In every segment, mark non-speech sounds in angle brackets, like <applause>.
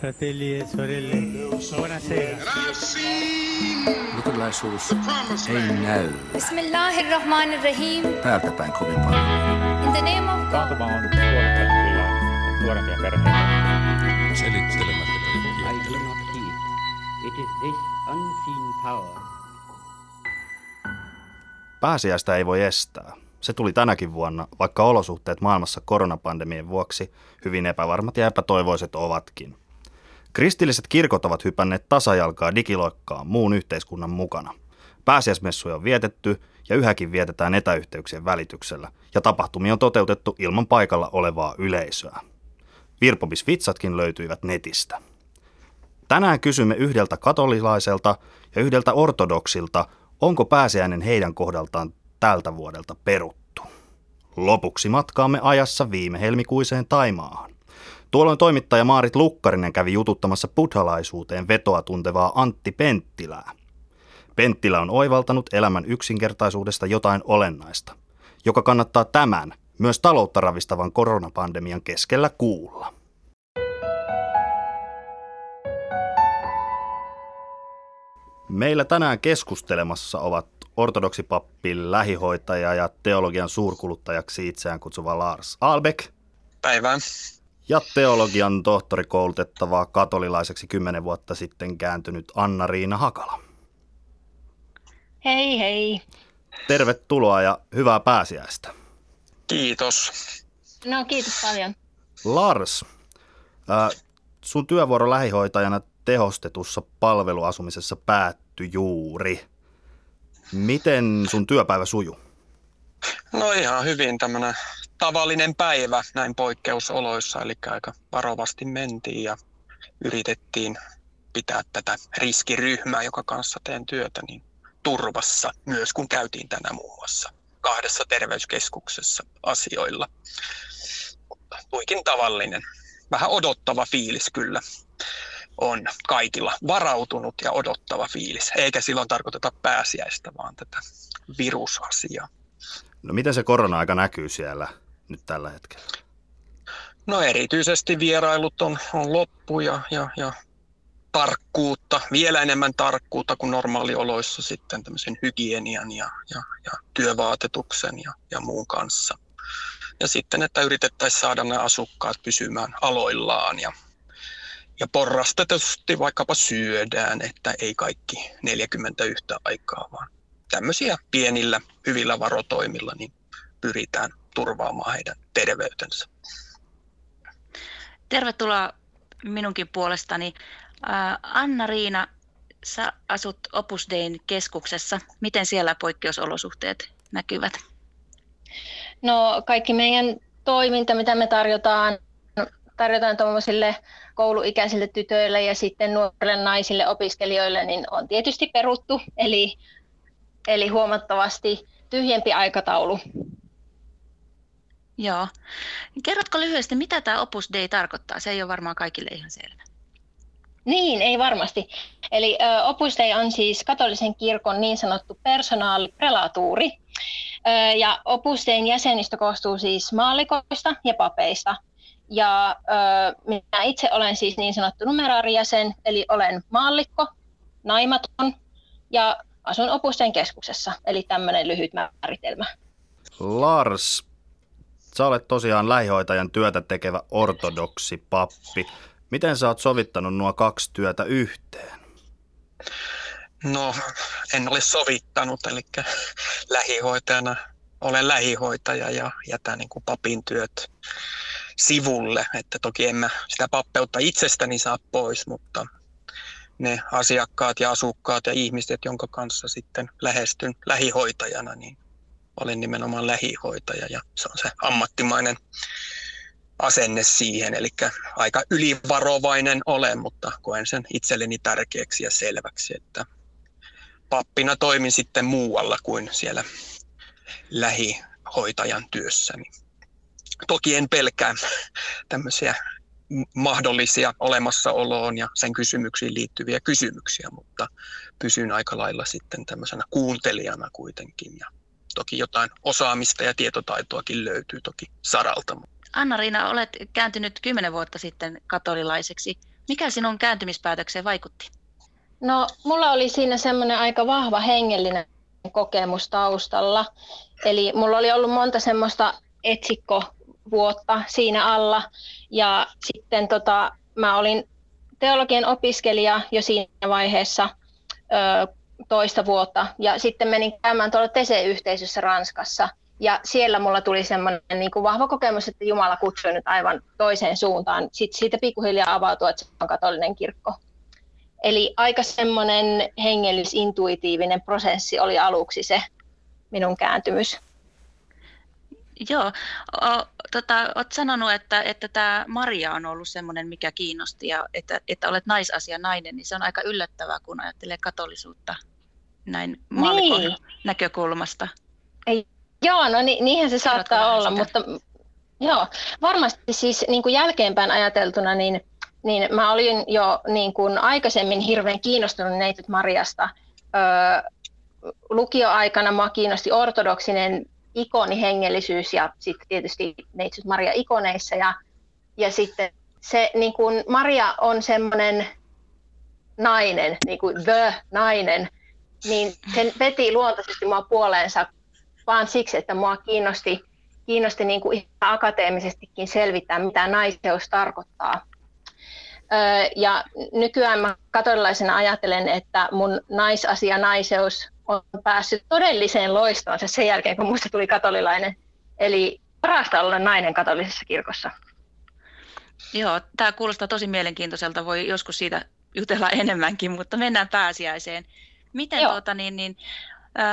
Fratelli e sorelle, buonasera. Luterilaisuus ei näy Bismillahirrahmanirrahim. päältä päin kovin paljon. In the name of God. Taantuma on nuorempia perheitä. Selittelemättä I do not heed. It is this unseen power Pääsiäistä ei voi estää. Se tuli tänäkin vuonna, vaikka olosuhteet maailmassa koronapandemien vuoksi hyvin epävarmat ja epätoivoiset ovatkin. Kristilliset kirkot ovat hypänneet tasajalkaa digiloikkaan muun yhteiskunnan mukana. Pääsiäismessuja on vietetty ja yhäkin vietetään etäyhteyksien välityksellä, ja tapahtumia on toteutettu ilman paikalla olevaa yleisöä. Virpomisvitsatkin löytyivät netistä. Tänään kysymme yhdeltä katolilaiselta ja yhdeltä ortodoksilta, onko pääsiäinen heidän kohdaltaan tältä vuodelta peruttu. Lopuksi matkaamme ajassa viime helmikuiseen Taimaahan. Tuolloin toimittaja Maarit Lukkarinen kävi jututtamassa buddhalaisuuteen vetoa tuntevaa Antti Penttilää. Penttilä on oivaltanut elämän yksinkertaisuudesta jotain olennaista, joka kannattaa tämän, myös taloutta ravistavan koronapandemian keskellä kuulla. Meillä tänään keskustelemassa ovat ortodoksipappi, lähihoitaja ja teologian suurkuluttajaksi itseään kutsuva Lars Albeck Päivää. Ja teologian tohtori koulutettava katolilaiseksi kymmenen vuotta sitten kääntynyt Anna-Riina Hakala. Hei hei. Tervetuloa ja hyvää pääsiäistä. Kiitos. No kiitos paljon. Lars, sun työvuoro lähihoitajana tehostetussa palveluasumisessa päättyi juuri. Miten sun työpäivä sujuu? No ihan hyvin tämmöinen tavallinen päivä näin poikkeusoloissa, eli aika varovasti mentiin ja yritettiin pitää tätä riskiryhmää, joka kanssa teen työtä, niin turvassa myös kun käytiin tänä muun muassa kahdessa terveyskeskuksessa asioilla. Tuikin tavallinen, vähän odottava fiilis kyllä on kaikilla varautunut ja odottava fiilis, eikä silloin tarkoiteta pääsiäistä, vaan tätä virusasiaa. No miten se korona-aika näkyy siellä nyt tällä hetkellä? No erityisesti vierailut on, on loppu ja, ja, ja tarkkuutta, vielä enemmän tarkkuutta kuin normaalioloissa sitten tämmöisen hygienian ja, ja, ja työvaatetuksen ja, ja muun kanssa. Ja sitten, että yritettäisiin saada nämä asukkaat pysymään aloillaan ja, ja porrastetusti vaikkapa syödään, että ei kaikki 40 yhtä aikaa, vaan tämmöisiä pienillä hyvillä varotoimilla niin pyritään turvaamaan heidän terveytensä. Tervetuloa minunkin puolestani. Anna-Riina, sä asut Opus Dein keskuksessa. Miten siellä poikkeusolosuhteet näkyvät? No kaikki meidän toiminta, mitä me tarjotaan, tarjotaan tuommoisille kouluikäisille tytöille ja sitten nuorille naisille opiskelijoille, niin on tietysti peruttu, eli, eli huomattavasti tyhjempi aikataulu. Joo. Kerrotko lyhyesti, mitä tämä Opus Dei tarkoittaa? Se ei ole varmaan kaikille ihan selvä. Niin, ei varmasti. Eli ö, Opus Dei on siis katolisen kirkon niin sanottu personaaliprelatuuri. Ö, ja Opus Dein jäsenistö koostuu siis maallikoista ja papeista. Ja ö, minä itse olen siis niin sanottu numeraarijäsen, eli olen maallikko, naimaton ja asun Opus Dein keskuksessa. Eli tämmöinen lyhyt määritelmä. Lars, sä olet tosiaan lähihoitajan työtä tekevä ortodoksi pappi. Miten sä oot sovittanut nuo kaksi työtä yhteen? No, en ole sovittanut, eli <laughs> lähihoitajana olen lähihoitaja ja jätän niin kuin papin työt sivulle. Että toki en mä sitä pappeutta itsestäni saa pois, mutta ne asiakkaat ja asukkaat ja ihmiset, jonka kanssa sitten lähestyn lähihoitajana, niin olen nimenomaan lähihoitaja ja se on se ammattimainen asenne siihen. Eli aika ylivarovainen olen, mutta koen sen itselleni tärkeäksi ja selväksi, että pappina toimin sitten muualla kuin siellä lähihoitajan työssäni. Toki en pelkää tämmöisiä mahdollisia olemassaoloon ja sen kysymyksiin liittyviä kysymyksiä, mutta pysyn aika lailla sitten tämmöisenä kuuntelijana kuitenkin. Ja toki jotain osaamista ja tietotaitoakin löytyy toki saralta. Anna-Riina, olet kääntynyt kymmenen vuotta sitten katolilaiseksi. Mikä sinun kääntymispäätökseen vaikutti? No, mulla oli siinä semmoinen aika vahva hengellinen kokemus taustalla. Eli mulla oli ollut monta semmoista etsikkovuotta siinä alla. Ja sitten tota, mä olin teologian opiskelija jo siinä vaiheessa ö, toista vuotta. Ja sitten menin käymään tuolla Tese-yhteisössä Ranskassa. Ja siellä mulla tuli semmoinen niin kuin vahva kokemus, että Jumala kutsui nyt aivan toiseen suuntaan. Sitten siitä pikkuhiljaa avautui, että se on katolinen kirkko. Eli aika semmoinen hengellis-intuitiivinen prosessi oli aluksi se minun kääntymys. Joo, o, tota, olet sanonut, että, että tämä Maria on ollut semmoinen, mikä kiinnosti ja että, että olet naisasia nainen, niin se on aika yllättävää, kun ajattelee katolisuutta näin maallikon niin. näkökulmasta. Ei, joo, no ni, niinhän se saattaa olla, sitä? mutta joo, varmasti siis niin kuin jälkeenpäin ajateltuna, niin niin mä olin jo niin kuin aikaisemmin hirveän kiinnostunut Neitsyt Mariasta. Öö, lukioaikana mä kiinnosti ortodoksinen ikonihengellisyys ja sitten tietysti Neitsyt Maria ikoneissa. Ja, ja sitten se niin kuin Maria on semmoinen nainen, niin kuin the nainen, niin se veti luontaisesti mua puoleensa vaan siksi, että mua kiinnosti, kiinnosti niin kuin ihan akateemisestikin selvittää, mitä naiseus tarkoittaa. Ja nykyään mä katolilaisena ajattelen, että mun naisasia, naiseus on päässyt todelliseen loistoon sen jälkeen, kun musta tuli katolilainen. Eli parasta olla nainen katolisessa kirkossa. Joo, tämä kuulostaa tosi mielenkiintoiselta. Voi joskus siitä jutella enemmänkin, mutta mennään pääsiäiseen. Miten tuota, niin, niin,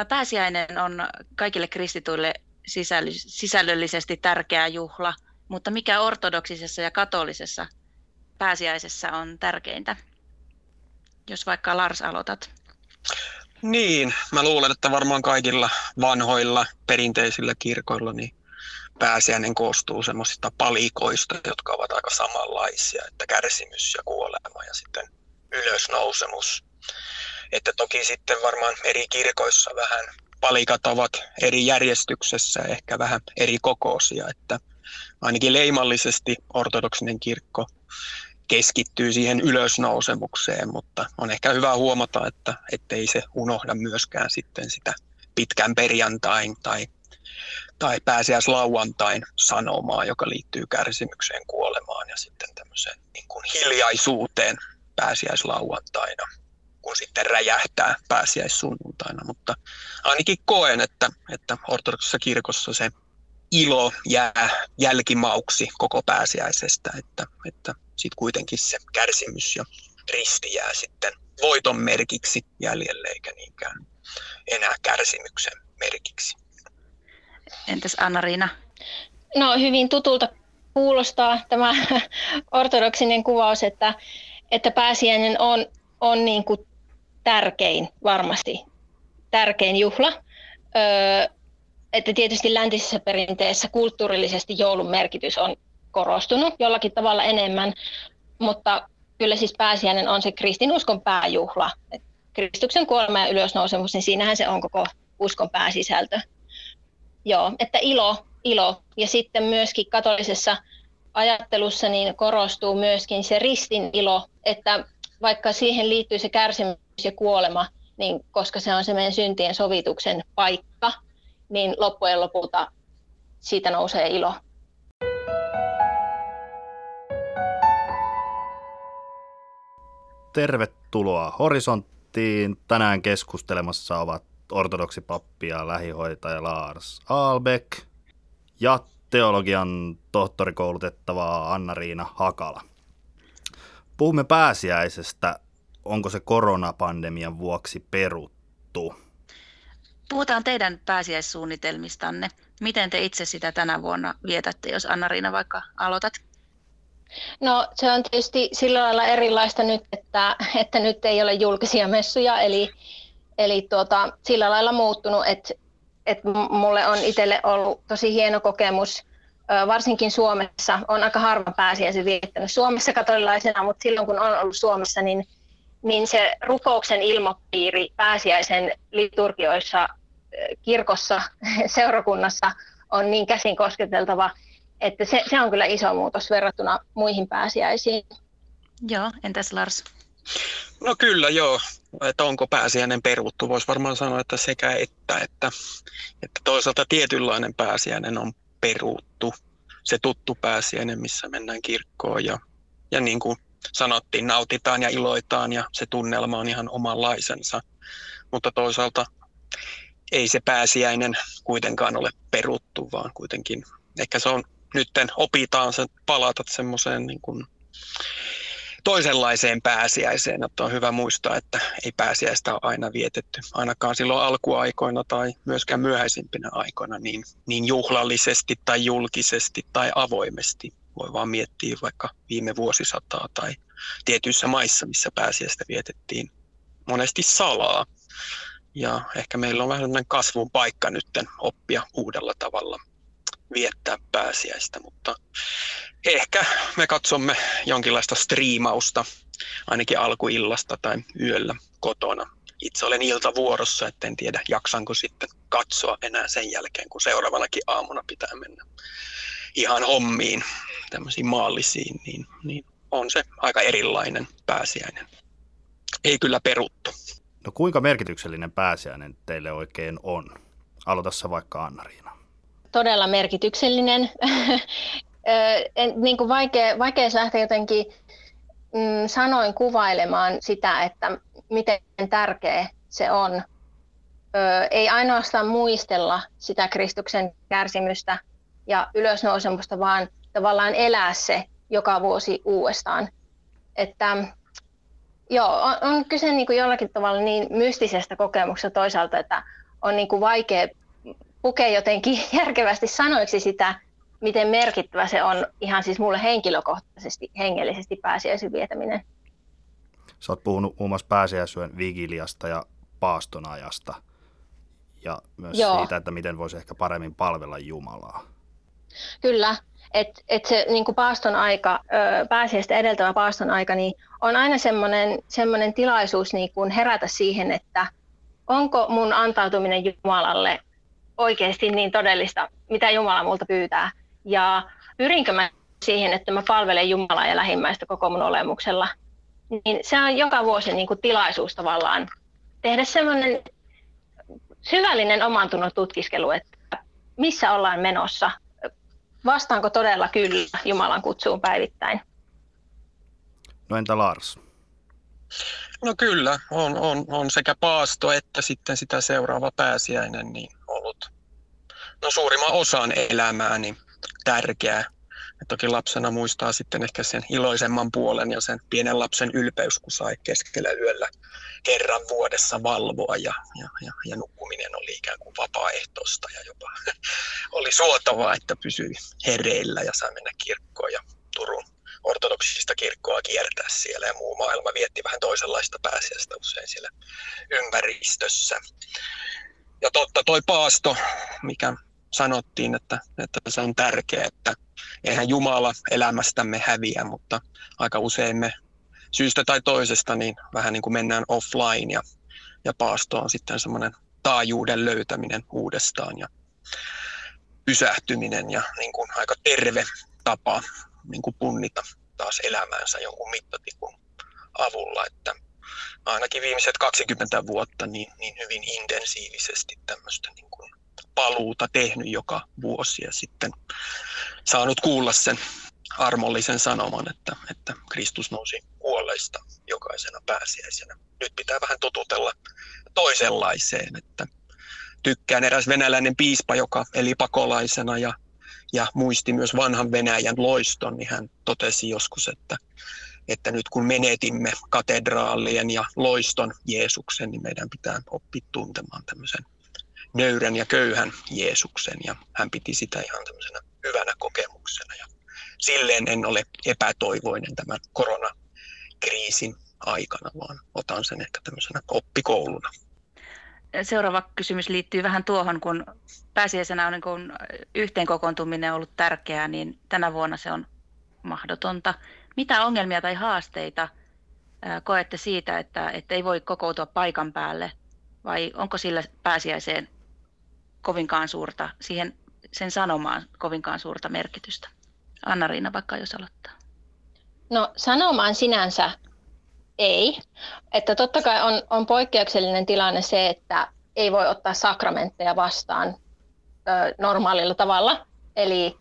pääsiäinen on kaikille kristituille sisällöllisesti tärkeä juhla, mutta mikä ortodoksisessa ja katolisessa pääsiäisessä on tärkeintä? Jos vaikka Lars aloitat. Niin, mä luulen, että varmaan kaikilla vanhoilla perinteisillä kirkoilla niin pääsiäinen koostuu semmoisista palikoista, jotka ovat aika samanlaisia, että kärsimys ja kuolema ja sitten ylösnousemus. Että toki sitten varmaan eri kirkoissa vähän palikat ovat eri järjestyksessä, ehkä vähän eri kokoisia, että ainakin leimallisesti ortodoksinen kirkko keskittyy siihen ylösnousemukseen, mutta on ehkä hyvä huomata, että ettei se unohda myöskään sitten sitä pitkän perjantain tai, tai pääsiäislauantain sanomaa, joka liittyy kärsimykseen, kuolemaan ja sitten tämmöiseen niin kuin hiljaisuuteen pääsiäislauantaina, kun sitten räjähtää pääsiäissunnuntaina. Mutta ainakin koen, että, että ortodoksissa kirkossa se ilo jää jälkimauksi koko pääsiäisestä, että, että sitten kuitenkin se kärsimys ja risti jää sitten voiton merkiksi jäljelle, eikä niinkään enää kärsimyksen merkiksi. Entäs Anna-Riina? No hyvin tutulta kuulostaa tämä <laughs> ortodoksinen kuvaus, että, että pääsiäinen on, on niin kuin tärkein, varmasti tärkein juhla. Öö, että tietysti läntisessä perinteessä kulttuurillisesti joulun merkitys on korostunut jollakin tavalla enemmän, mutta kyllä siis pääsiäinen on se kristinuskon pääjuhla. Et Kristuksen kuolema ja ylösnousemus, niin siinähän se on koko uskon pääsisältö. Joo, että ilo, ilo. Ja sitten myöskin katolisessa ajattelussa niin korostuu myöskin se ristin ilo, että vaikka siihen liittyy se kärsimys ja kuolema, niin koska se on se meidän syntien sovituksen paikka, niin loppujen lopulta siitä nousee ilo. Tervetuloa Horisonttiin. Tänään keskustelemassa ovat ortodoksipappi ja lähihoitaja Lars Albeck ja teologian tohtorikoulutettava Anna-Riina Hakala. Puhumme pääsiäisestä. Onko se koronapandemian vuoksi peruttu? Puhutaan teidän pääsiäissuunnitelmistanne. Miten te itse sitä tänä vuonna vietätte, jos Anna-Riina vaikka aloitat? No se on tietysti sillä lailla erilaista nyt, että, että nyt ei ole julkisia messuja, eli, eli tuota, sillä lailla muuttunut, että, että mulle on itselle ollut tosi hieno kokemus, varsinkin Suomessa, on aika harva pääsiäisen viettänyt Suomessa katolilaisena, mutta silloin kun on ollut Suomessa, niin niin se rukouksen ilmapiiri pääsiäisen liturgioissa kirkossa, <laughs> seurakunnassa on niin käsin kosketeltava, että se, se on kyllä iso muutos verrattuna muihin pääsiäisiin. Joo, entäs Lars? No kyllä joo, että onko pääsiäinen peruttu. Voisi varmaan sanoa, että sekä että, että, että toisaalta tietynlainen pääsiäinen on peruttu. Se tuttu pääsiäinen, missä mennään kirkkoon ja, ja niin kuin sanottiin, nautitaan ja iloitaan ja se tunnelma on ihan omanlaisensa. Mutta toisaalta ei se pääsiäinen kuitenkaan ole peruttu, vaan kuitenkin ehkä se on nytten opitaan se palata semmoiseen niin kuin toisenlaiseen pääsiäiseen. Että on hyvä muistaa, että ei pääsiäistä ole aina vietetty, ainakaan silloin alkuaikoina tai myöskään myöhäisimpinä aikoina niin, niin juhlallisesti tai julkisesti tai avoimesti. Voi vaan miettiä vaikka viime vuosisataa tai tietyissä maissa, missä pääsiäistä vietettiin monesti salaa. Ja ehkä meillä on vähän kasvun paikka nyt oppia uudella tavalla viettää pääsiäistä, mutta ehkä me katsomme jonkinlaista striimausta ainakin alkuillasta tai yöllä kotona. Itse olen iltavuorossa, etten tiedä jaksanko sitten katsoa enää sen jälkeen, kun seuraavanakin aamuna pitää mennä ihan hommiin, tämmöisiin maallisiin, niin, niin on se aika erilainen pääsiäinen. Ei kyllä peruttu. No kuinka merkityksellinen pääsiäinen teille oikein on? Aloita vaikka Anna-Riina todella merkityksellinen. <laughs> niin kuin vaikea, vaikea lähteä jotenkin mm, sanoin kuvailemaan sitä, että miten tärkeä se on. Ö, ei ainoastaan muistella sitä Kristuksen kärsimystä ja ylösnousemusta, vaan tavallaan elää se joka vuosi uudestaan. Että, joo, on, on kyse niin kuin jollakin tavalla niin mystisestä kokemuksesta toisaalta, että on niin kuin vaikea pukee jotenkin <laughs> järkevästi sanoiksi sitä, miten merkittävä se on ihan siis mulle henkilökohtaisesti, hengellisesti pääsiäisen vietäminen. Sä oot puhunut muun muassa pääsiäisyön vigiliasta ja paastonajasta ja myös Joo. siitä, että miten voisi ehkä paremmin palvella Jumalaa. Kyllä, että et se niin kuin paaston aika, pääsiäistä edeltävä paaston aika, niin on aina semmoinen, semmoinen tilaisuus niin kuin herätä siihen, että onko mun antautuminen Jumalalle oikeasti niin todellista, mitä Jumala multa pyytää. Ja pyrinkö mä siihen, että mä palvelen Jumalaa ja lähimmäistä koko mun olemuksella. Niin se on joka vuosi niin kuin tilaisuus tavallaan tehdä semmoinen syvällinen oman tunnon tutkiskelu, että missä ollaan menossa. Vastaanko todella kyllä Jumalan kutsuun päivittäin? No entä Lars? No kyllä, on, on, on sekä paasto että sitten sitä seuraava pääsiäinen niin ollut no suurimman osan elämääni tärkeää. Toki lapsena muistaa sitten ehkä sen iloisemman puolen ja sen pienen lapsen ylpeys, kun sai keskellä yöllä kerran vuodessa valvoa ja, ja, ja, ja nukkuminen oli ikään kuin vapaaehtoista ja jopa <laughs> oli suotavaa, että pysyi hereillä ja sai mennä kirkkoon ja Turun ortodoksista kirkkoa kiertää siellä ja muu maailma vietti vähän toisenlaista pääsiäistä usein siellä ympäristössä. Ja totta toi paasto, mikä sanottiin, että, että se on tärkeää, että eihän Jumala elämästämme häviä, mutta aika usein me syystä tai toisesta niin vähän niin kuin mennään offline ja, ja paasto on sitten semmoinen taajuuden löytäminen uudestaan ja pysähtyminen ja niin kuin aika terve tapa niin kuin punnita taas elämäänsä jonkun mittatikun avulla, että ainakin viimeiset 20 vuotta niin, niin hyvin intensiivisesti tämmöistä niin kuin paluuta tehnyt joka vuosi ja sitten saanut kuulla sen armollisen sanoman, että, että Kristus nousi kuolleista jokaisena pääsiäisenä. Nyt pitää vähän totutella toisenlaiseen, että tykkään eräs venäläinen piispa, joka eli pakolaisena ja ja muisti myös vanhan Venäjän loiston, niin hän totesi joskus, että, että nyt kun menetimme katedraalien ja loiston Jeesuksen, niin meidän pitää oppia tuntemaan tämmöisen nöyrän ja köyhän Jeesuksen. Ja hän piti sitä ihan tämmöisenä hyvänä kokemuksena. Ja silleen en ole epätoivoinen tämän koronakriisin aikana, vaan otan sen ehkä tämmöisenä oppikouluna seuraava kysymys liittyy vähän tuohon, kun pääsiäisenä on niin kun yhteen kokoontuminen ollut tärkeää, niin tänä vuonna se on mahdotonta. Mitä ongelmia tai haasteita koette siitä, että, että ei voi kokoutua paikan päälle, vai onko sillä pääsiäiseen kovinkaan suurta, siihen sen sanomaan kovinkaan suurta merkitystä? Anna-Riina vaikka jos aloittaa. No sanomaan sinänsä ei. Että totta kai on, on poikkeuksellinen tilanne se, että ei voi ottaa sakramentteja vastaan ö, normaalilla tavalla. Eli,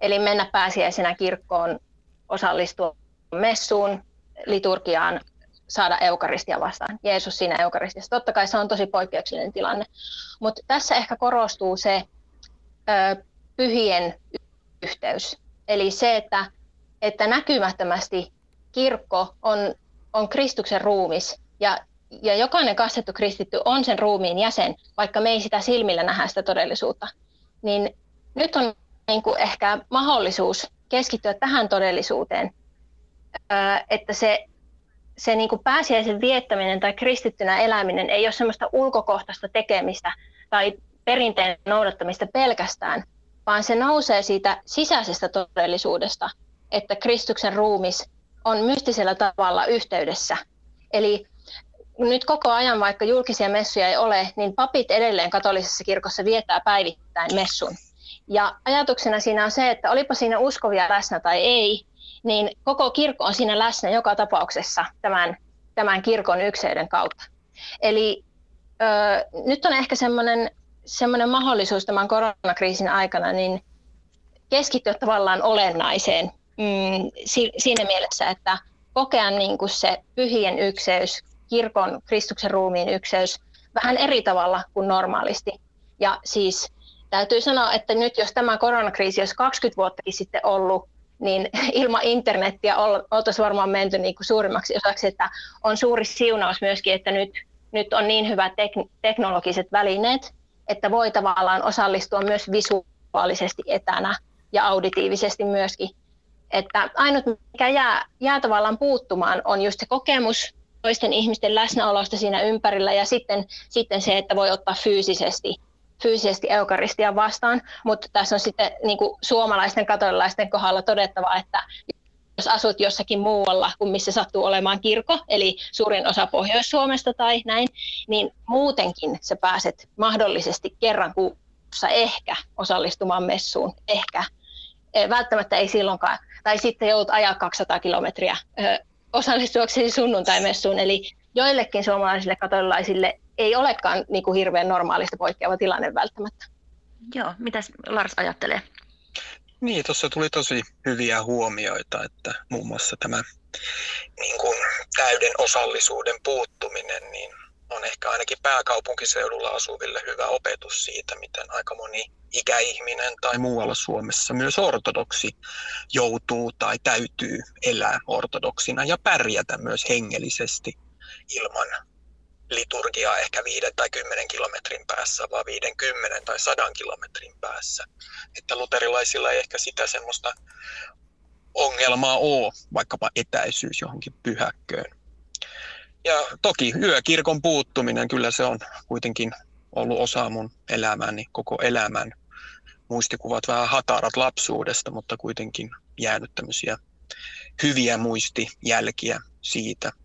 eli mennä pääsiäisenä kirkkoon, osallistua messuun, liturgiaan, saada eukaristia vastaan. Jeesus siinä eukaristiassa. Totta kai se on tosi poikkeuksellinen tilanne. Mutta tässä ehkä korostuu se ö, pyhien yhteys. Eli se, että, että näkymättömästi kirkko on, on Kristuksen ruumis ja, ja jokainen kastettu kristitty on sen ruumiin jäsen, vaikka me ei sitä silmillä nähdä sitä todellisuutta. Niin nyt on niin kuin ehkä mahdollisuus keskittyä tähän todellisuuteen, että se, se niin kuin pääsiäisen viettäminen tai kristittynä eläminen ei ole semmoista ulkokohtaista tekemistä tai perinteen noudattamista pelkästään, vaan se nousee siitä sisäisestä todellisuudesta, että Kristuksen ruumis on mystisellä tavalla yhteydessä. Eli nyt koko ajan, vaikka julkisia messuja ei ole, niin papit edelleen katolisessa kirkossa viettää päivittäin messun. Ja ajatuksena siinä on se, että olipa siinä uskovia läsnä tai ei, niin koko kirkko on siinä läsnä joka tapauksessa tämän, tämän kirkon ykseyden kautta. Eli ö, nyt on ehkä semmoinen semmoinen mahdollisuus tämän koronakriisin aikana niin keskittyä tavallaan olennaiseen mm, si, siinä mielessä, että kokea niin kuin se pyhien ykseys, kirkon, Kristuksen ruumiin ykseys vähän eri tavalla kuin normaalisti. Ja siis täytyy sanoa, että nyt jos tämä koronakriisi olisi 20 vuottakin sitten ollut, niin <laughs> ilman internettiä oltaisiin varmaan menty niin kuin suurimmaksi osaksi, että on suuri siunaus myöskin, että nyt, nyt on niin hyvät tek- teknologiset välineet, että voi tavallaan osallistua myös visuaalisesti etänä ja auditiivisesti myöskin. Että ainut, mikä jää, jää tavallaan puuttumaan, on just se kokemus toisten ihmisten läsnäolosta siinä ympärillä ja sitten, sitten se, että voi ottaa fyysisesti, fyysisesti eukaristia vastaan. Mutta tässä on sitten niin kuin suomalaisten katolilaisten kohdalla todettava, että jos asut jossakin muualla kuin missä sattuu olemaan kirkko, eli suurin osa Pohjois-Suomesta tai näin, niin muutenkin sä pääset mahdollisesti kerran kuussa ehkä osallistumaan messuun, ehkä. E, välttämättä ei silloinkaan, tai sitten joudut ajaa 200 kilometriä osallistuaksesi sunnuntaimessuun, eli joillekin suomalaisille katolilaisille ei olekaan niin kuin hirveän normaalista poikkeava tilanne välttämättä. Joo, mitä Lars ajattelee? Niin, tuossa tuli tosi hyviä huomioita, että muun muassa tämä niin kuin täyden osallisuuden puuttuminen niin on ehkä ainakin pääkaupunkiseudulla asuville hyvä opetus siitä, miten aika moni ikäihminen tai muualla Suomessa myös ortodoksi joutuu tai täytyy elää ortodoksina ja pärjätä myös hengellisesti ilman liturgiaa ehkä viiden tai kymmenen kilometrin päässä, vaan 50 tai sadan kilometrin päässä. Että luterilaisilla ei ehkä sitä semmoista ongelmaa ole, vaikkapa etäisyys johonkin pyhäkköön. Ja toki yökirkon puuttuminen, kyllä se on kuitenkin ollut osa mun elämäni, koko elämän. Muistikuvat vähän hatarat lapsuudesta, mutta kuitenkin jäänyt tämmöisiä hyviä muistijälkiä siitä –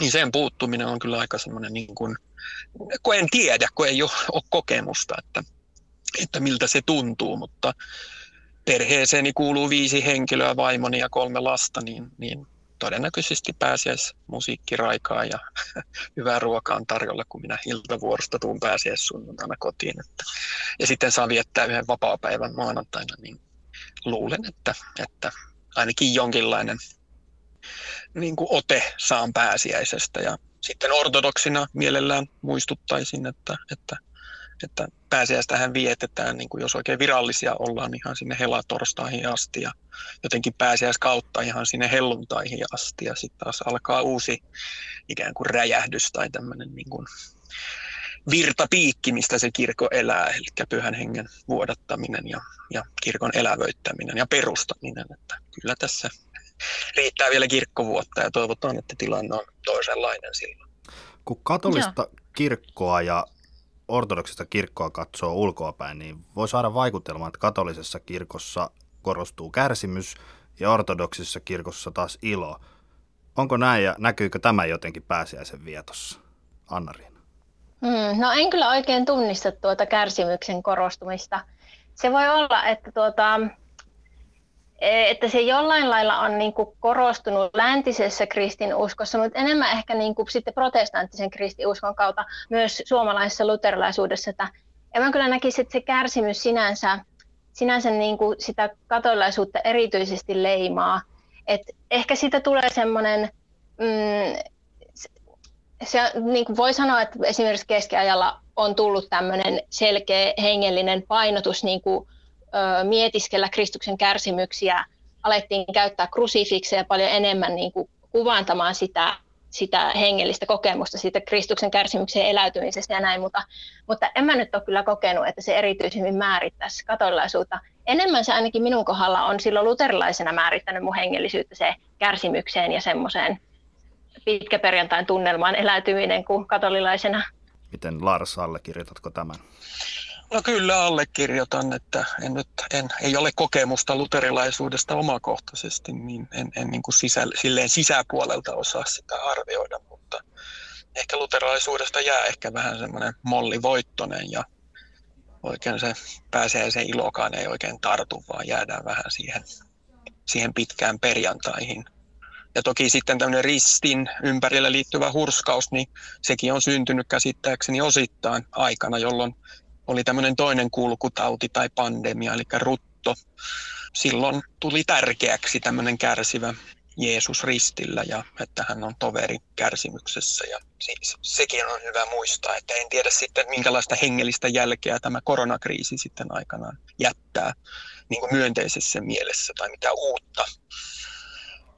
niin sen puuttuminen on kyllä aika semmoinen, niin kuin, kun en tiedä, kun ei ole, kokemusta, että, että miltä se tuntuu, mutta perheeseeni kuuluu viisi henkilöä, vaimoni ja kolme lasta, niin, niin todennäköisesti pääsiäis musiikkiraikaa ja <laughs> hyvää ruokaa on tarjolla, kun minä iltavuorosta tuun pääsiäis sunnuntaina kotiin. Että, ja sitten saa viettää yhden vapaa-päivän maanantaina, niin luulen, että, että ainakin jonkinlainen niin kuin ote saan pääsiäisestä. Ja sitten ortodoksina mielellään muistuttaisin, että, että, että pääsiäistähän vietetään, niin kuin jos oikein virallisia ollaan ihan sinne helatorstaihin asti ja jotenkin pääsiäiskautta ihan sinne helluntaihin asti. Ja sitten taas alkaa uusi ikään kuin räjähdys tai tämmöinen niin kuin virtapiikki, mistä se kirkko elää, eli pyhän hengen vuodattaminen ja, ja kirkon elävöittäminen ja perustaminen. Että kyllä tässä riittää vielä kirkkovuotta ja toivotaan, että tilanne on toisenlainen silloin. Kun katolista Joo. kirkkoa ja ortodoksista kirkkoa katsoo ulkoapäin, niin voi saada vaikutelman, että katolisessa kirkossa korostuu kärsimys ja ortodoksisessa kirkossa taas ilo. Onko näin ja näkyykö tämä jotenkin pääsiäisen vietossa? Anna-Riina. Hmm, no en kyllä oikein tunnista tuota kärsimyksen korostumista. Se voi olla, että tuota, että se jollain lailla on niin kuin korostunut läntisessä kristinuskossa, mutta enemmän ehkä niin kuin sitten protestanttisen kristinuskon kautta myös suomalaisessa luterilaisuudessa. Että en mä kyllä näkisi, että se kärsimys sinänsä, sinänsä niin kuin sitä katolilaisuutta erityisesti leimaa. Et ehkä siitä tulee semmoinen, mm, se, niin kuin voi sanoa, että esimerkiksi keskiajalla on tullut tämmöinen selkeä hengellinen painotus niin kuin mietiskellä Kristuksen kärsimyksiä, alettiin käyttää krusifikseja paljon enemmän niin kuin kuvantamaan sitä, sitä hengellistä kokemusta siitä Kristuksen kärsimyksen eläytymisestä ja näin, mutta, mutta en mä nyt ole kyllä kokenut, että se erityisemmin määrittäisi katolilaisuutta. Enemmän se ainakin minun kohdalla on silloin luterilaisena määrittänyt mun hengellisyyttä se kärsimykseen ja semmoiseen pitkäperjantain tunnelmaan eläytyminen kuin katolilaisena. Miten Lars, allekirjoitatko tämän? No kyllä allekirjoitan, että en nyt, en, ei ole kokemusta luterilaisuudesta omakohtaisesti, niin en, en niin kuin sisä, silleen sisäpuolelta osaa sitä arvioida, mutta ehkä luterilaisuudesta jää ehkä vähän semmoinen mollivoittonen ja oikein se pääsee se ilokaan ei oikein tartu, vaan jäädään vähän siihen, siihen pitkään perjantaihin. Ja toki sitten tämmöinen ristin ympärillä liittyvä hurskaus, niin sekin on syntynyt käsittääkseni osittain aikana, jolloin oli tämmöinen toinen kulkutauti tai pandemia, eli rutto. Silloin tuli tärkeäksi tämmöinen kärsivä Jeesus ristillä ja että hän on toveri kärsimyksessä. Ja siis, sekin on hyvä muistaa, että en tiedä sitten minkälaista hengellistä jälkeä tämä koronakriisi sitten aikanaan jättää niin kuin myönteisessä mielessä tai mitä uutta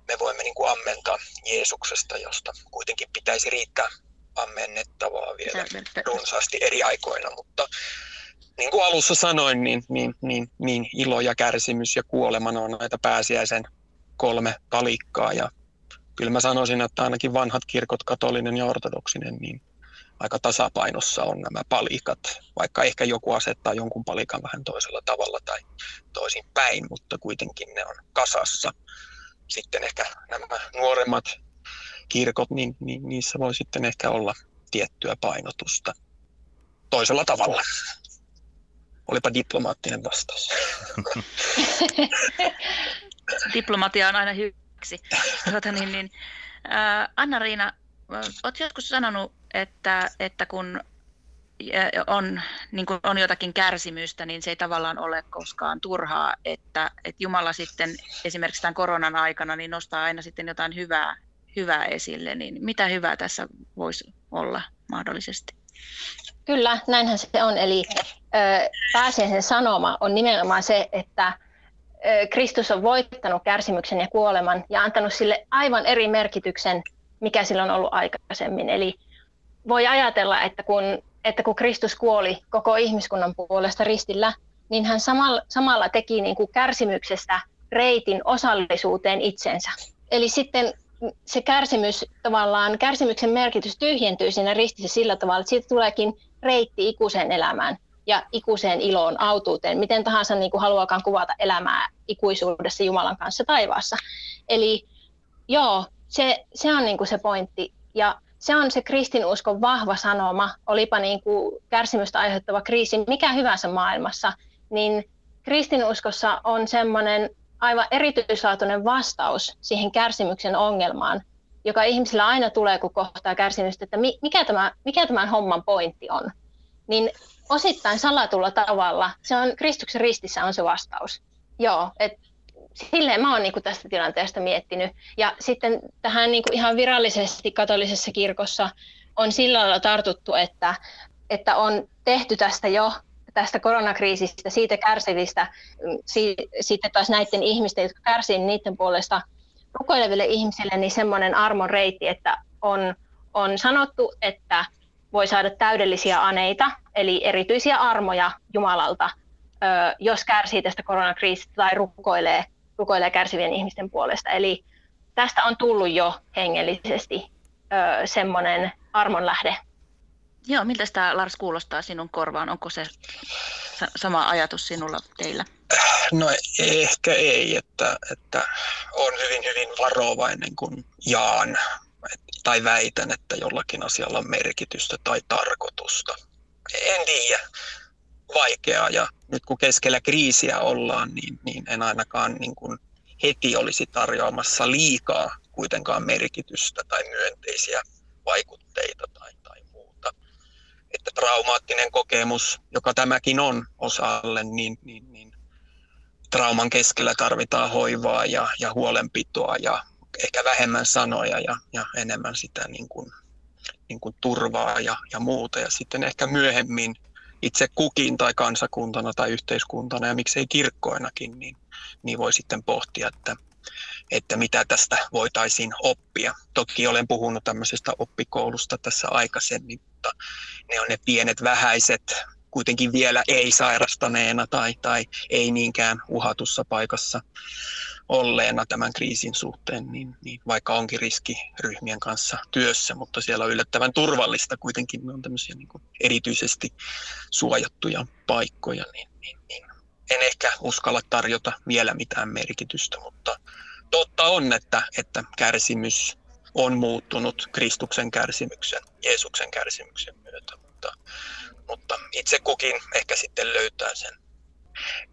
me voimme niin kuin ammentaa Jeesuksesta, josta kuitenkin pitäisi riittää ammennettavaa vielä runsaasti eri aikoina, mutta niin kuin alussa sanoin, niin, niin, niin, niin ilo ja kärsimys ja kuolema on näitä pääsiäisen kolme kalikkaa ja kyllä mä sanoisin, että ainakin vanhat kirkot, katolinen ja ortodoksinen, niin aika tasapainossa on nämä palikat, vaikka ehkä joku asettaa jonkun palikan vähän toisella tavalla tai toisin päin, mutta kuitenkin ne on kasassa. Sitten ehkä nämä nuoremmat kirkot, niin, niin niissä voi sitten ehkä olla tiettyä painotusta toisella tavalla. Olipa diplomaattinen vastaus. <laughs> Diplomatia on aina hyväksi. Tuota, niin, niin, äh, Anna-Riina, olet joskus sanonut, että, että kun on, niin kuin on jotakin kärsimystä, niin se ei tavallaan ole koskaan turhaa, että, että Jumala sitten esimerkiksi tämän koronan aikana niin nostaa aina sitten jotain hyvää hyvää esille, niin mitä hyvää tässä voisi olla mahdollisesti? Kyllä, näinhän se on. Eli pääsiäisen sanoma on nimenomaan se, että Kristus on voittanut kärsimyksen ja kuoleman ja antanut sille aivan eri merkityksen, mikä sillä on ollut aikaisemmin. Eli voi ajatella, että kun, että kun Kristus kuoli koko ihmiskunnan puolesta ristillä, niin hän samalla, samalla teki niin kuin kärsimyksestä reitin osallisuuteen itsensä. Eli sitten se kärsimys tavallaan, kärsimyksen merkitys tyhjentyy siinä ristissä sillä tavalla, että siitä tuleekin reitti ikuiseen elämään ja ikuiseen iloon, autuuteen, miten tahansa niin kuin haluakaan kuvata elämää ikuisuudessa Jumalan kanssa taivaassa. Eli joo, se, se on niin kuin se pointti ja se on se kristinuskon vahva sanoma, olipa niin kuin kärsimystä aiheuttava kriisi mikä hyvänsä maailmassa, niin kristinuskossa on semmoinen aivan erityislaatuinen vastaus siihen kärsimyksen ongelmaan, joka ihmisillä aina tulee, kun kohtaa kärsimystä, että mikä, tämä, mikä tämän homman pointti on. Niin osittain salatulla tavalla, se on Kristuksen ristissä on se vastaus. Joo, että silleen mä oon niin tästä tilanteesta miettinyt. Ja sitten tähän niin ihan virallisesti katolisessa kirkossa on sillä lailla tartuttu, että, että on tehty tästä jo tästä koronakriisistä, siitä kärsivistä, mm, sitten taas näiden ihmisten, jotka kärsivät niiden puolesta rukoileville ihmisille, niin semmoinen armon reitti, että on, on sanottu, että voi saada täydellisiä aneita, eli erityisiä armoja Jumalalta, jos kärsii tästä koronakriisistä tai rukoilee, rukoilee kärsivien ihmisten puolesta. Eli tästä on tullut jo hengellisesti semmoinen armon lähde Joo, miltä tämä Lars kuulostaa sinun korvaan? Onko se sama ajatus sinulla teillä? No ehkä ei, että, että on hyvin hyvin varovainen kun jaan tai väitän, että jollakin asialla on merkitystä tai tarkoitusta. En tiedä. Vaikeaa ja nyt kun keskellä kriisiä ollaan, niin, niin en ainakaan niin kuin heti olisi tarjoamassa liikaa kuitenkaan merkitystä tai myönteisiä vaikutteita tai, traumaattinen kokemus, joka tämäkin on osalle, niin, niin, niin trauman keskellä tarvitaan hoivaa ja, ja huolenpitoa ja ehkä vähemmän sanoja ja, ja enemmän sitä niin kuin, niin kuin turvaa ja, ja muuta. Ja sitten ehkä myöhemmin itse kukin tai kansakuntana tai yhteiskuntana ja miksei kirkkoinakin, niin, niin voi sitten pohtia, että, että mitä tästä voitaisiin oppia. Toki olen puhunut tämmöisestä oppikoulusta tässä aikaisemmin, mutta ne on ne pienet vähäiset kuitenkin vielä ei sairastaneena tai, tai ei niinkään uhatussa paikassa olleena tämän kriisin suhteen, niin, niin vaikka onkin riskiryhmien kanssa työssä, mutta siellä on yllättävän turvallista kuitenkin, ne on tämmöisiä niin kuin erityisesti suojattuja paikkoja, niin, niin, niin en ehkä uskalla tarjota vielä mitään merkitystä, mutta totta on, että, että kärsimys on muuttunut Kristuksen kärsimyksen, Jeesuksen kärsimyksen myötä, mutta, mutta itse kukin ehkä sitten löytää sen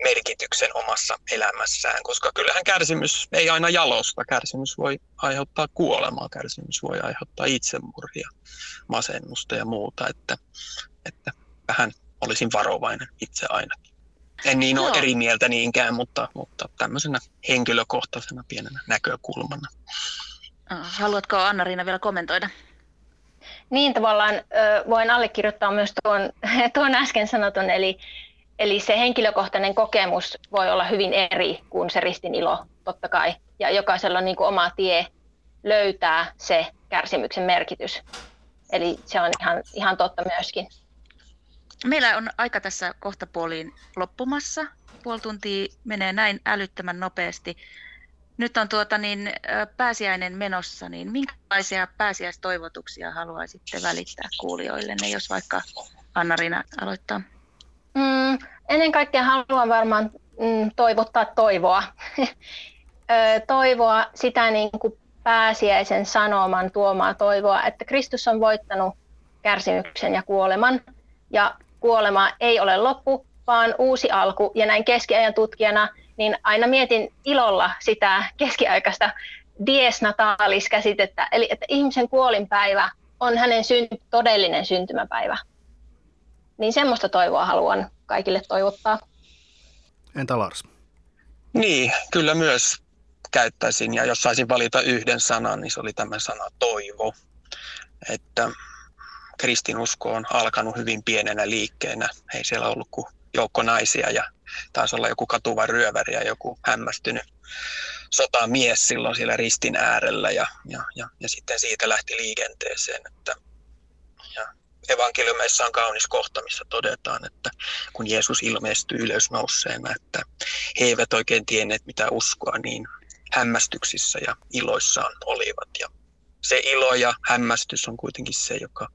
merkityksen omassa elämässään, koska kyllähän kärsimys ei aina jalosta. Kärsimys voi aiheuttaa kuolemaa, kärsimys voi aiheuttaa itsemurhia, masennusta ja muuta, että, että vähän olisin varovainen itse ainakin. En niin ole eri mieltä niinkään, mutta, mutta tämmöisenä henkilökohtaisena pienenä näkökulmana. Haluatko Anna-Riina vielä kommentoida? Niin tavallaan voin allekirjoittaa myös tuon, <laughs> tuon äsken sanotun, eli Eli se henkilökohtainen kokemus voi olla hyvin eri kuin se ristin ilo, totta kai. Ja jokaisella on niin kuin oma tie löytää se kärsimyksen merkitys. Eli se on ihan, ihan totta myöskin. Meillä on aika tässä kohta puoliin loppumassa. Puoli tuntia menee näin älyttömän nopeasti. Nyt on tuota niin, pääsiäinen menossa, niin minkälaisia pääsiäistoivotuksia haluaisitte välittää kuulijoille, jos vaikka Anna-Riina aloittaa? Mm, ennen kaikkea haluan varmaan mm, toivottaa toivoa. <laughs> toivoa, sitä niin kuin pääsiäisen sanoman tuomaa toivoa, että Kristus on voittanut kärsimyksen ja kuoleman. Ja kuolema ei ole loppu, vaan uusi alku. Ja näin keskiajan tutkijana, niin aina mietin ilolla sitä keskiaikaista dies natalis käsitettä, eli että ihmisen kuolinpäivä on hänen synt- todellinen syntymäpäivä. Niin semmoista toivoa haluan kaikille toivottaa. Entä Lars? Niin, kyllä myös käyttäisin, ja jos saisin valita yhden sanan, niin se oli tämä sana toivo. Että kristinusko on alkanut hyvin pienenä liikkeenä. Ei siellä ollut kuin joukko naisia ja taisi olla joku katuva ryöväri ja joku hämmästynyt sotamies silloin siellä ristin äärellä ja, ja, ja, ja sitten siitä lähti liikenteeseen. Että evankeliumeissa on kaunis kohta, missä todetaan, että kun Jeesus ilmestyy ylösnouseena, että he eivät oikein tienneet mitä uskoa, niin hämmästyksissä ja iloissaan olivat. Ja se ilo ja hämmästys on kuitenkin se, joka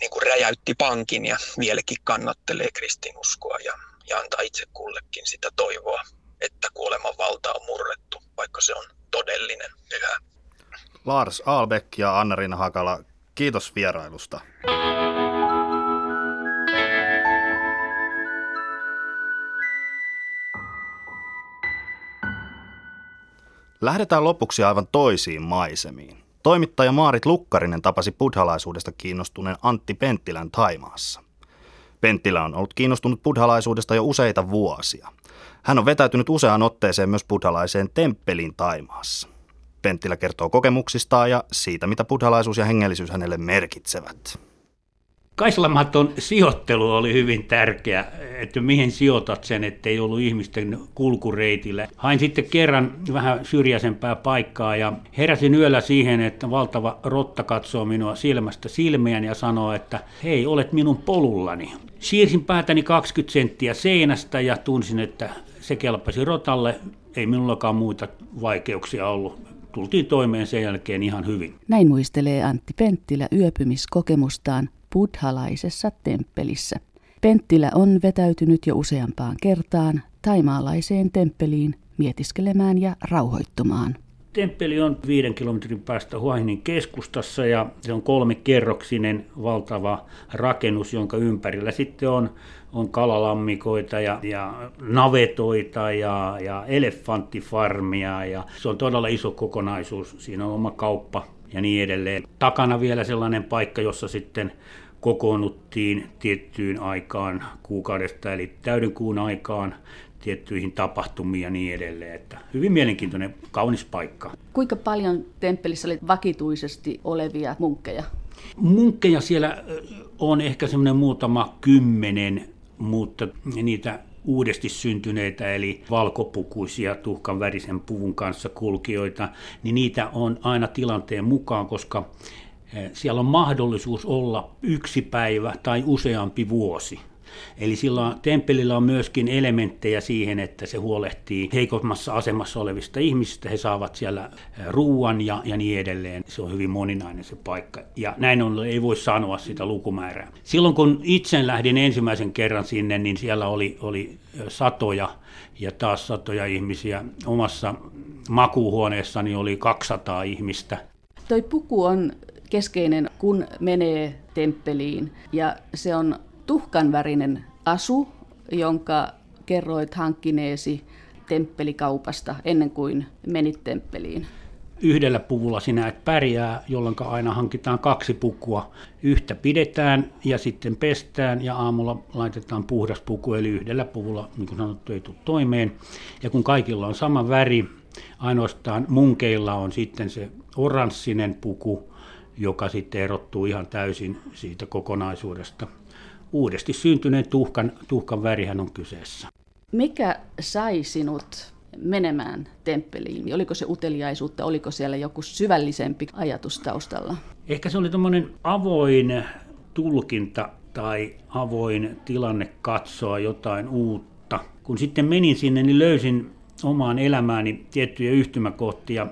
niin kuin räjäytti pankin ja vieläkin kannattelee kristinuskoa ja, ja antaa itse kullekin sitä toivoa, että kuoleman valta on murrettu, vaikka se on todellinen yhä. Lars Albeck ja Anna-Riina Hakala, Kiitos vierailusta. Lähdetään lopuksi aivan toisiin maisemiin. Toimittaja Maarit Lukkarinen tapasi buddhalaisuudesta kiinnostuneen Antti Penttilän Taimaassa. Penttilä on ollut kiinnostunut buddhalaisuudesta jo useita vuosia. Hän on vetäytynyt useaan otteeseen myös buddhalaiseen temppeliin Taimaassa. Penttilä kertoo kokemuksistaan ja siitä, mitä buddhalaisuus ja hengellisyys hänelle merkitsevät. Kaislamaton sijoittelu oli hyvin tärkeä, että mihin sijoitat sen, ettei ollut ihmisten kulkureitillä. Hain sitten kerran vähän syrjäisempää paikkaa ja heräsin yöllä siihen, että valtava rotta katsoo minua silmästä silmiään ja sanoo, että hei, olet minun polullani. Siirsin päätäni 20 senttiä seinästä ja tunsin, että se kelpasi rotalle. Ei minullakaan muita vaikeuksia ollut tultiin toimeen sen jälkeen ihan hyvin. Näin muistelee Antti Penttilä yöpymiskokemustaan buddhalaisessa temppelissä. Penttilä on vetäytynyt jo useampaan kertaan taimaalaiseen temppeliin mietiskelemään ja rauhoittumaan. Temppeli on viiden kilometrin päästä Huahinin keskustassa ja se on kolmikerroksinen valtava rakennus, jonka ympärillä sitten on, on kalalammikoita ja, ja navetoita ja, ja elefanttifarmia ja se on todella iso kokonaisuus. Siinä on oma kauppa ja niin edelleen. Takana vielä sellainen paikka, jossa sitten kokoonnuttiin tiettyyn aikaan kuukaudesta, eli täyden kuun aikaan tiettyihin tapahtumiin ja niin edelleen. Että hyvin mielenkiintoinen, kaunis paikka. Kuinka paljon temppelissä oli vakituisesti olevia munkkeja? Munkkeja siellä on ehkä semmoinen muutama kymmenen, mutta niitä uudesti syntyneitä, eli valkopukuisia tuhkan värisen puvun kanssa kulkijoita, niin niitä on aina tilanteen mukaan, koska siellä on mahdollisuus olla yksi päivä tai useampi vuosi. Eli sillä temppelillä on myöskin elementtejä siihen, että se huolehtii heikommassa asemassa olevista ihmisistä. He saavat siellä ruuan ja, ja niin edelleen. Se on hyvin moninainen se paikka. Ja näin on, ei voi sanoa sitä lukumäärää. Silloin kun itse lähdin ensimmäisen kerran sinne, niin siellä oli, oli satoja ja taas satoja ihmisiä. Omassa makuuhuoneessani oli 200 ihmistä. Toi puku on keskeinen, kun menee temppeliin. Ja se on tuhkanvärinen asu, jonka kerroit hankkineesi temppelikaupasta ennen kuin menit temppeliin. Yhdellä puvulla sinä et pärjää, jolloin aina hankitaan kaksi pukua. Yhtä pidetään ja sitten pestään ja aamulla laitetaan puhdas puku, eli yhdellä puvulla, niin kuin sanottu, ei tule toimeen. Ja kun kaikilla on sama väri, ainoastaan munkeilla on sitten se oranssinen puku, joka sitten erottuu ihan täysin siitä kokonaisuudesta. Uudesti syntyneen tuhkan, tuhkan värihän on kyseessä. Mikä sai sinut menemään temppeliin? Oliko se uteliaisuutta, oliko siellä joku syvällisempi ajatus taustalla? Ehkä se oli tämmöinen avoin tulkinta tai avoin tilanne katsoa jotain uutta. Kun sitten menin sinne, niin löysin omaan elämääni tiettyjä yhtymäkohtia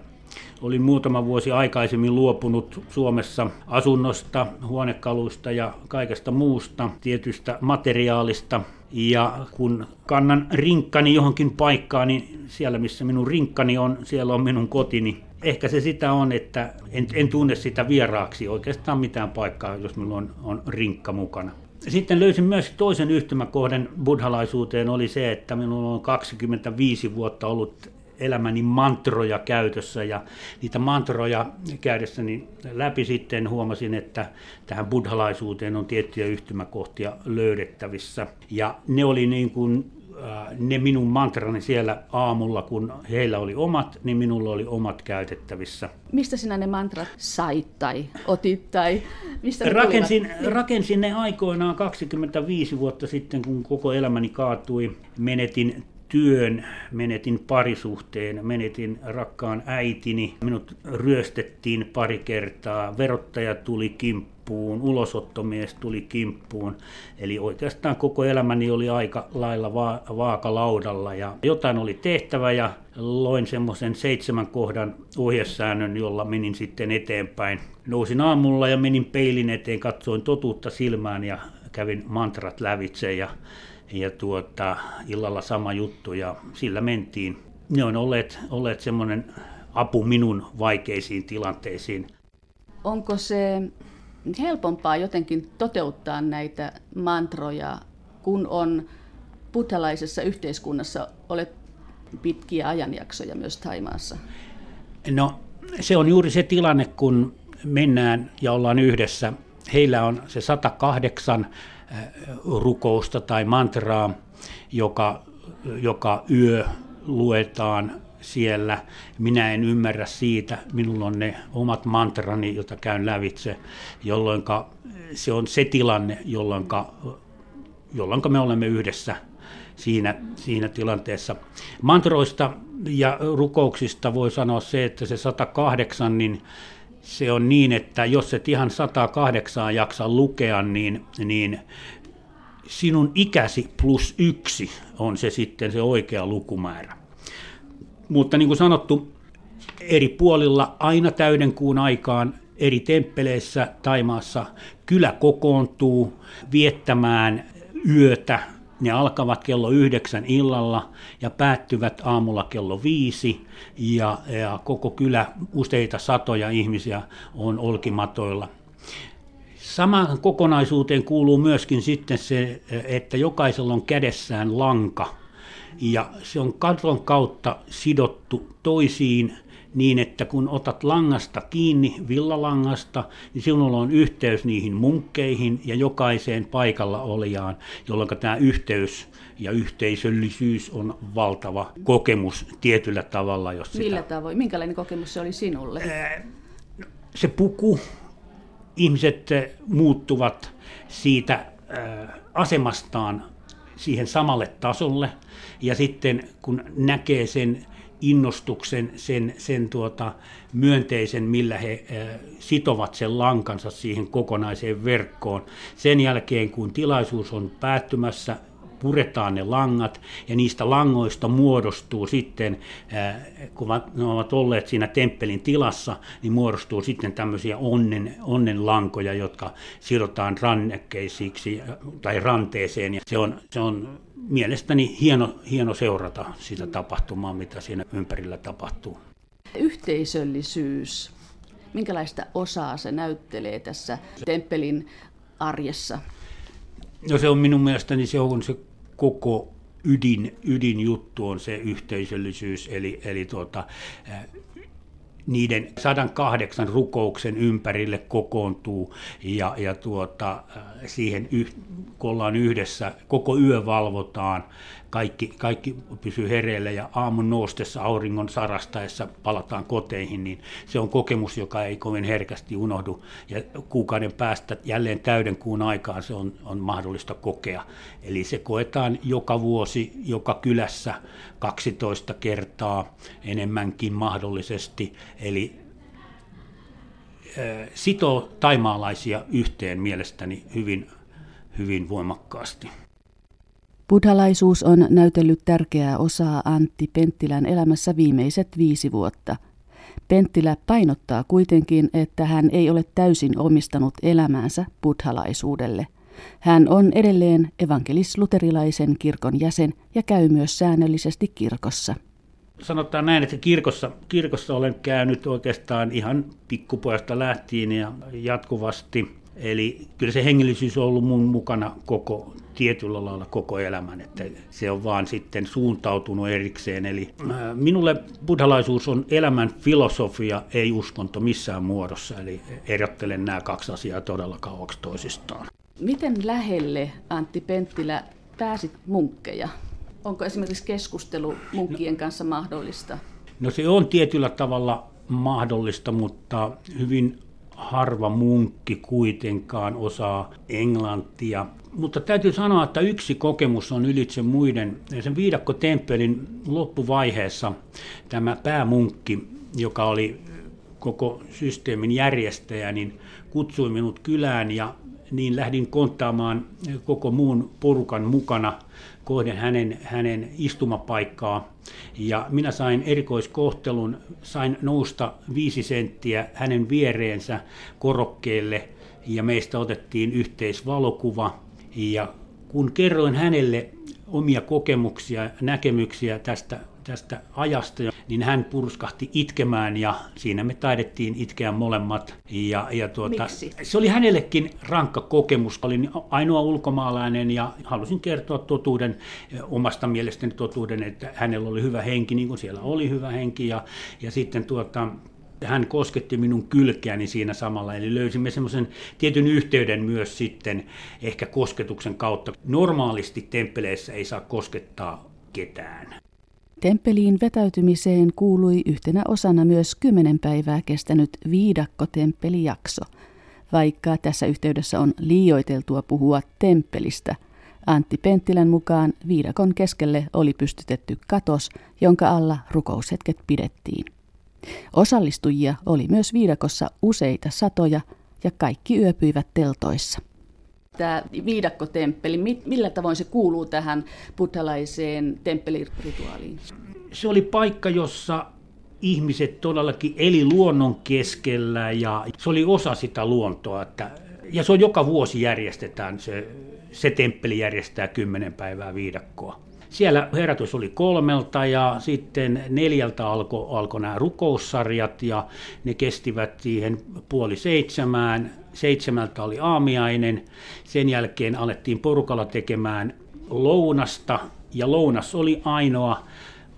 Olin muutama vuosi aikaisemmin luopunut Suomessa asunnosta, huonekaluista ja kaikesta muusta, tietystä materiaalista. Ja kun kannan rinkkani johonkin paikkaan, niin siellä missä minun rinkkani on, siellä on minun kotini. Ehkä se sitä on, että en, en tunne sitä vieraaksi oikeastaan mitään paikkaa, jos minulla on, on rinkka mukana. Sitten löysin myös toisen yhtymäkohden buddhalaisuuteen oli se, että minulla on 25 vuotta ollut elämäni mantroja käytössä ja niitä mantroja käydessäni läpi sitten huomasin, että tähän buddhalaisuuteen on tiettyjä yhtymäkohtia löydettävissä. Ja ne oli niin kuin äh, ne minun mantrani siellä aamulla, kun heillä oli omat, niin minulla oli omat käytettävissä. Mistä sinä ne mantrat sait tai otit tai mistä ne rakensin, rakensin ne aikoinaan 25 vuotta sitten, kun koko elämäni kaatui. Menetin työn, menetin parisuhteen, menetin rakkaan äitini, minut ryöstettiin pari kertaa, verottaja tuli kimppuun, ulosottomies tuli kimppuun. Eli oikeastaan koko elämäni oli aika lailla va- vaakalaudalla ja jotain oli tehtävä ja loin semmoisen seitsemän kohdan ohjesäännön, jolla menin sitten eteenpäin. Nousin aamulla ja menin peilin eteen, katsoin totuutta silmään ja kävin mantrat lävitse ja ja tuota, illalla sama juttu ja sillä mentiin. Ne on olleet, olleet semmoinen apu minun vaikeisiin tilanteisiin. Onko se helpompaa jotenkin toteuttaa näitä mantroja, kun on buddhalaisessa yhteiskunnassa, olet pitkiä ajanjaksoja myös Taimaassa? No se on juuri se tilanne, kun mennään ja ollaan yhdessä. Heillä on se 108 rukousta tai mantraa, joka, joka yö luetaan siellä. Minä en ymmärrä siitä. Minulla on ne omat mantrani, joita käyn lävitse, jolloin se on se tilanne, jolloin, jolloin me olemme yhdessä siinä, siinä tilanteessa. Mantroista ja rukouksista voi sanoa se, että se 108, niin se on niin, että jos et ihan 108 jaksa lukea, niin, niin sinun ikäsi plus yksi on se sitten se oikea lukumäärä. Mutta niin kuin sanottu, eri puolilla aina täyden kuun aikaan eri temppeleissä Taimaassa kylä kokoontuu viettämään yötä Ne alkavat kello yhdeksän illalla ja päättyvät aamulla kello viisi ja, ja koko kylä, useita satoja ihmisiä on olkimatoilla. Samaan kokonaisuuteen kuuluu myöskin sitten se, että jokaisella on kädessään lanka ja se on katon kautta sidottu toisiin niin, että kun otat langasta kiinni, villalangasta, niin sinulla on yhteys niihin munkkeihin ja jokaiseen paikalla olijaan, jolloin tämä yhteys ja yhteisöllisyys on valtava kokemus tietyllä tavalla. Jos sitä... Millä tavoin? Minkälainen kokemus se oli sinulle? Se puku, ihmiset muuttuvat siitä asemastaan siihen samalle tasolle, ja sitten kun näkee sen innostuksen, sen, sen tuota, myönteisen, millä he sitovat sen lankansa siihen kokonaiseen verkkoon. Sen jälkeen, kun tilaisuus on päättymässä, puretaan ne langat ja niistä langoista muodostuu sitten, kun ne ovat olleet siinä temppelin tilassa, niin muodostuu sitten tämmöisiä onnen, onnenlankoja, jotka sidotaan rannekkeisiksi tai ranteeseen. Ja se on, se on mielestäni hieno, hieno seurata sitä tapahtumaa, mitä siinä ympärillä tapahtuu. Yhteisöllisyys. Minkälaista osaa se näyttelee tässä temppelin arjessa? No se on minun mielestäni se on se koko ydin, ydinjuttu on se yhteisöllisyys, eli, eli tuota, niiden 108 rukouksen ympärille kokoontuu ja, ja tuota, siihen, kun ollaan yhdessä, koko yö valvotaan kaikki, kaikki pysyy hereillä ja aamun noustessa auringon sarastaessa palataan koteihin, niin se on kokemus, joka ei kovin herkästi unohdu. Ja kuukauden päästä jälleen täyden kuun aikaan se on, on mahdollista kokea. Eli se koetaan joka vuosi, joka kylässä 12 kertaa enemmänkin mahdollisesti. Eli sitoo taimaalaisia yhteen mielestäni hyvin, hyvin voimakkaasti. Buddhalaisuus on näytellyt tärkeää osaa Antti Penttilän elämässä viimeiset viisi vuotta. Penttilä painottaa kuitenkin, että hän ei ole täysin omistanut elämäänsä buddhalaisuudelle. Hän on edelleen evankelis-luterilaisen kirkon jäsen ja käy myös säännöllisesti kirkossa. Sanotaan näin, että kirkossa, kirkossa olen käynyt oikeastaan ihan pikkupojasta lähtien ja jatkuvasti. Eli kyllä se hengellisyys on ollut mun mukana koko tietyllä lailla koko elämän, että se on vaan sitten suuntautunut erikseen. Eli äh, minulle buddhalaisuus on elämän filosofia, ei uskonto missään muodossa, eli erottelen nämä kaksi asiaa todella kauaksi toisistaan. Miten lähelle, Antti Penttilä, pääsit munkkeja? Onko esimerkiksi keskustelu munkkien kanssa mahdollista? No se on tietyllä tavalla mahdollista, mutta hyvin harva munkki kuitenkaan osaa englantia. Mutta täytyy sanoa, että yksi kokemus on ylitse muiden. Sen viidakkotemppelin loppuvaiheessa tämä päämunkki, joka oli koko systeemin järjestäjä, niin kutsui minut kylään ja niin lähdin konttaamaan koko muun porukan mukana kohden hänen, hänen istumapaikkaa. Ja minä sain erikoiskohtelun, sain nousta viisi senttiä hänen viereensä korokkeelle ja meistä otettiin yhteisvalokuva. Ja kun kerroin hänelle omia kokemuksia, näkemyksiä tästä tästä ajasta, niin hän purskahti itkemään ja siinä me taidettiin itkeä molemmat. Ja, ja tuota, Miksi? Se oli hänellekin rankka kokemus. Olin ainoa ulkomaalainen ja halusin kertoa totuuden, omasta mielestäni totuuden, että hänellä oli hyvä henki, niin kuin siellä oli hyvä henki. Ja, ja sitten tuota, hän kosketti minun kylkeäni siinä samalla, eli löysimme semmoisen tietyn yhteyden myös sitten ehkä kosketuksen kautta. Normaalisti temppeleissä ei saa koskettaa ketään. Temppeliin vetäytymiseen kuului yhtenä osana myös kymmenen päivää kestänyt viidakkotemppelijakso. Vaikka tässä yhteydessä on liioiteltua puhua temppelistä, Antti Penttilän mukaan viidakon keskelle oli pystytetty katos, jonka alla rukoushetket pidettiin. Osallistujia oli myös viidakossa useita satoja ja kaikki yöpyivät teltoissa tämä viidakkotemppeli, millä tavoin se kuuluu tähän buddhalaiseen temppelirituaaliin? Se oli paikka, jossa ihmiset todellakin eli luonnon keskellä ja se oli osa sitä luontoa. Että, ja se on joka vuosi järjestetään se, se temppeli järjestää kymmenen päivää viidakkoa. Siellä herätys oli kolmelta ja sitten neljältä alkoi alko nämä rukoussarjat ja ne kestivät siihen puoli seitsemään. Seitsemältä oli aamiainen. Sen jälkeen alettiin porukalla tekemään lounasta ja lounas oli ainoa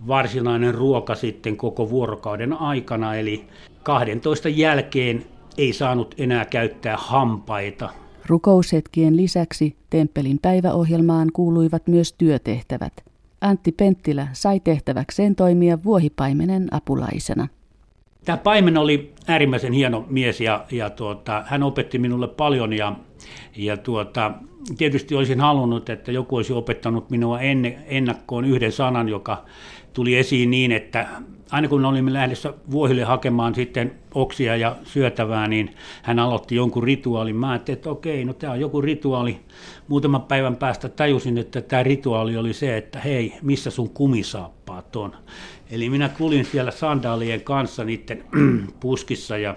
varsinainen ruoka sitten koko vuorokauden aikana, eli 12 jälkeen ei saanut enää käyttää hampaita. Rukoushetkien lisäksi temppelin päiväohjelmaan kuuluivat myös työtehtävät. Antti Penttilä sai tehtäväkseen toimia vuohipaimenen apulaisena. Tämä paimen oli äärimmäisen hieno mies ja, ja tuota, hän opetti minulle paljon ja, ja tuota, tietysti olisin halunnut, että joku olisi opettanut minua enne, ennakkoon yhden sanan, joka tuli esiin niin, että aina kun olimme lähdössä vuohille hakemaan sitten oksia ja syötävää, niin hän aloitti jonkun rituaalin. Mä ajattelin, että okei, no tämä on joku rituaali. Muutaman päivän päästä tajusin, että tämä rituaali oli se, että hei, missä sun kumisaappaat on. Eli minä kulin siellä sandaalien kanssa niiden <clears throat> puskissa ja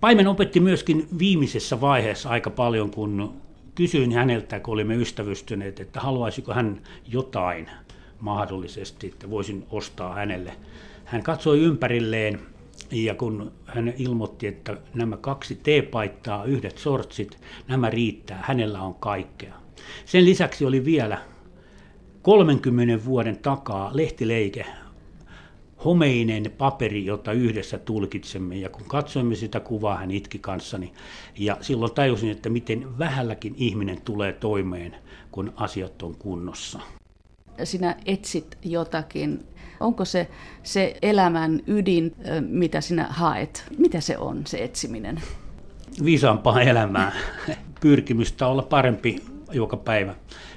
Paimen opetti myöskin viimeisessä vaiheessa aika paljon, kun kysyin häneltä, kun olimme ystävystyneet, että haluaisiko hän jotain mahdollisesti, että voisin ostaa hänelle. Hän katsoi ympärilleen ja kun hän ilmoitti, että nämä kaksi teepaittaa, yhdet sortsit, nämä riittää, hänellä on kaikkea. Sen lisäksi oli vielä 30 vuoden takaa lehtileike, homeinen paperi, jota yhdessä tulkitsemme. Ja kun katsoimme sitä kuvaa, hän itki kanssani. Ja silloin tajusin, että miten vähälläkin ihminen tulee toimeen, kun asiat on kunnossa sinä etsit jotakin. Onko se se elämän ydin, mitä sinä haet? Mitä se on, se etsiminen? Viisaampaa elämää, pyrkimystä olla parempi joka päivä.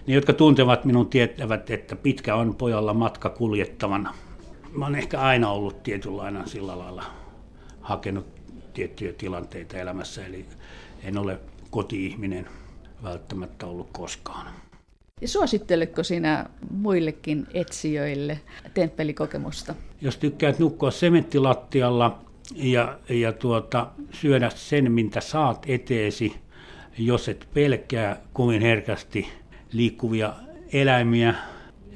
Ne, jotka tuntevat minun, tietävät, että pitkä on pojalla matka kuljettavana. Mä olen ehkä aina ollut tietynlainen sillä lailla hakenut tiettyjä tilanteita elämässä, eli en ole koti-ihminen välttämättä ollut koskaan. Suositteletko sinä muillekin etsijöille temppelikokemusta? Jos tykkäät nukkua sementtilattialla ja, ja tuota, syödä sen, mitä saat eteesi, jos et pelkää kovin herkästi liikkuvia eläimiä,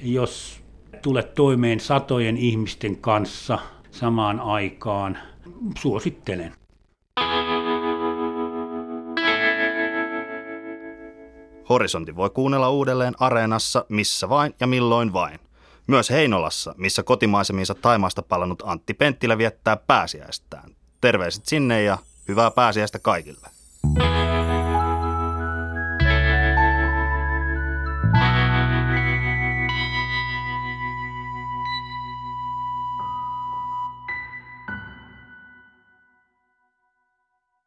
jos tulet toimeen satojen ihmisten kanssa samaan aikaan, suosittelen. Horisontti voi kuunnella uudelleen Areenassa missä vain ja milloin vain. Myös Heinolassa, missä kotimaisemiinsa Taimaasta palannut Antti Penttilä viettää pääsiäistään. Terveiset sinne ja hyvää pääsiäistä kaikille.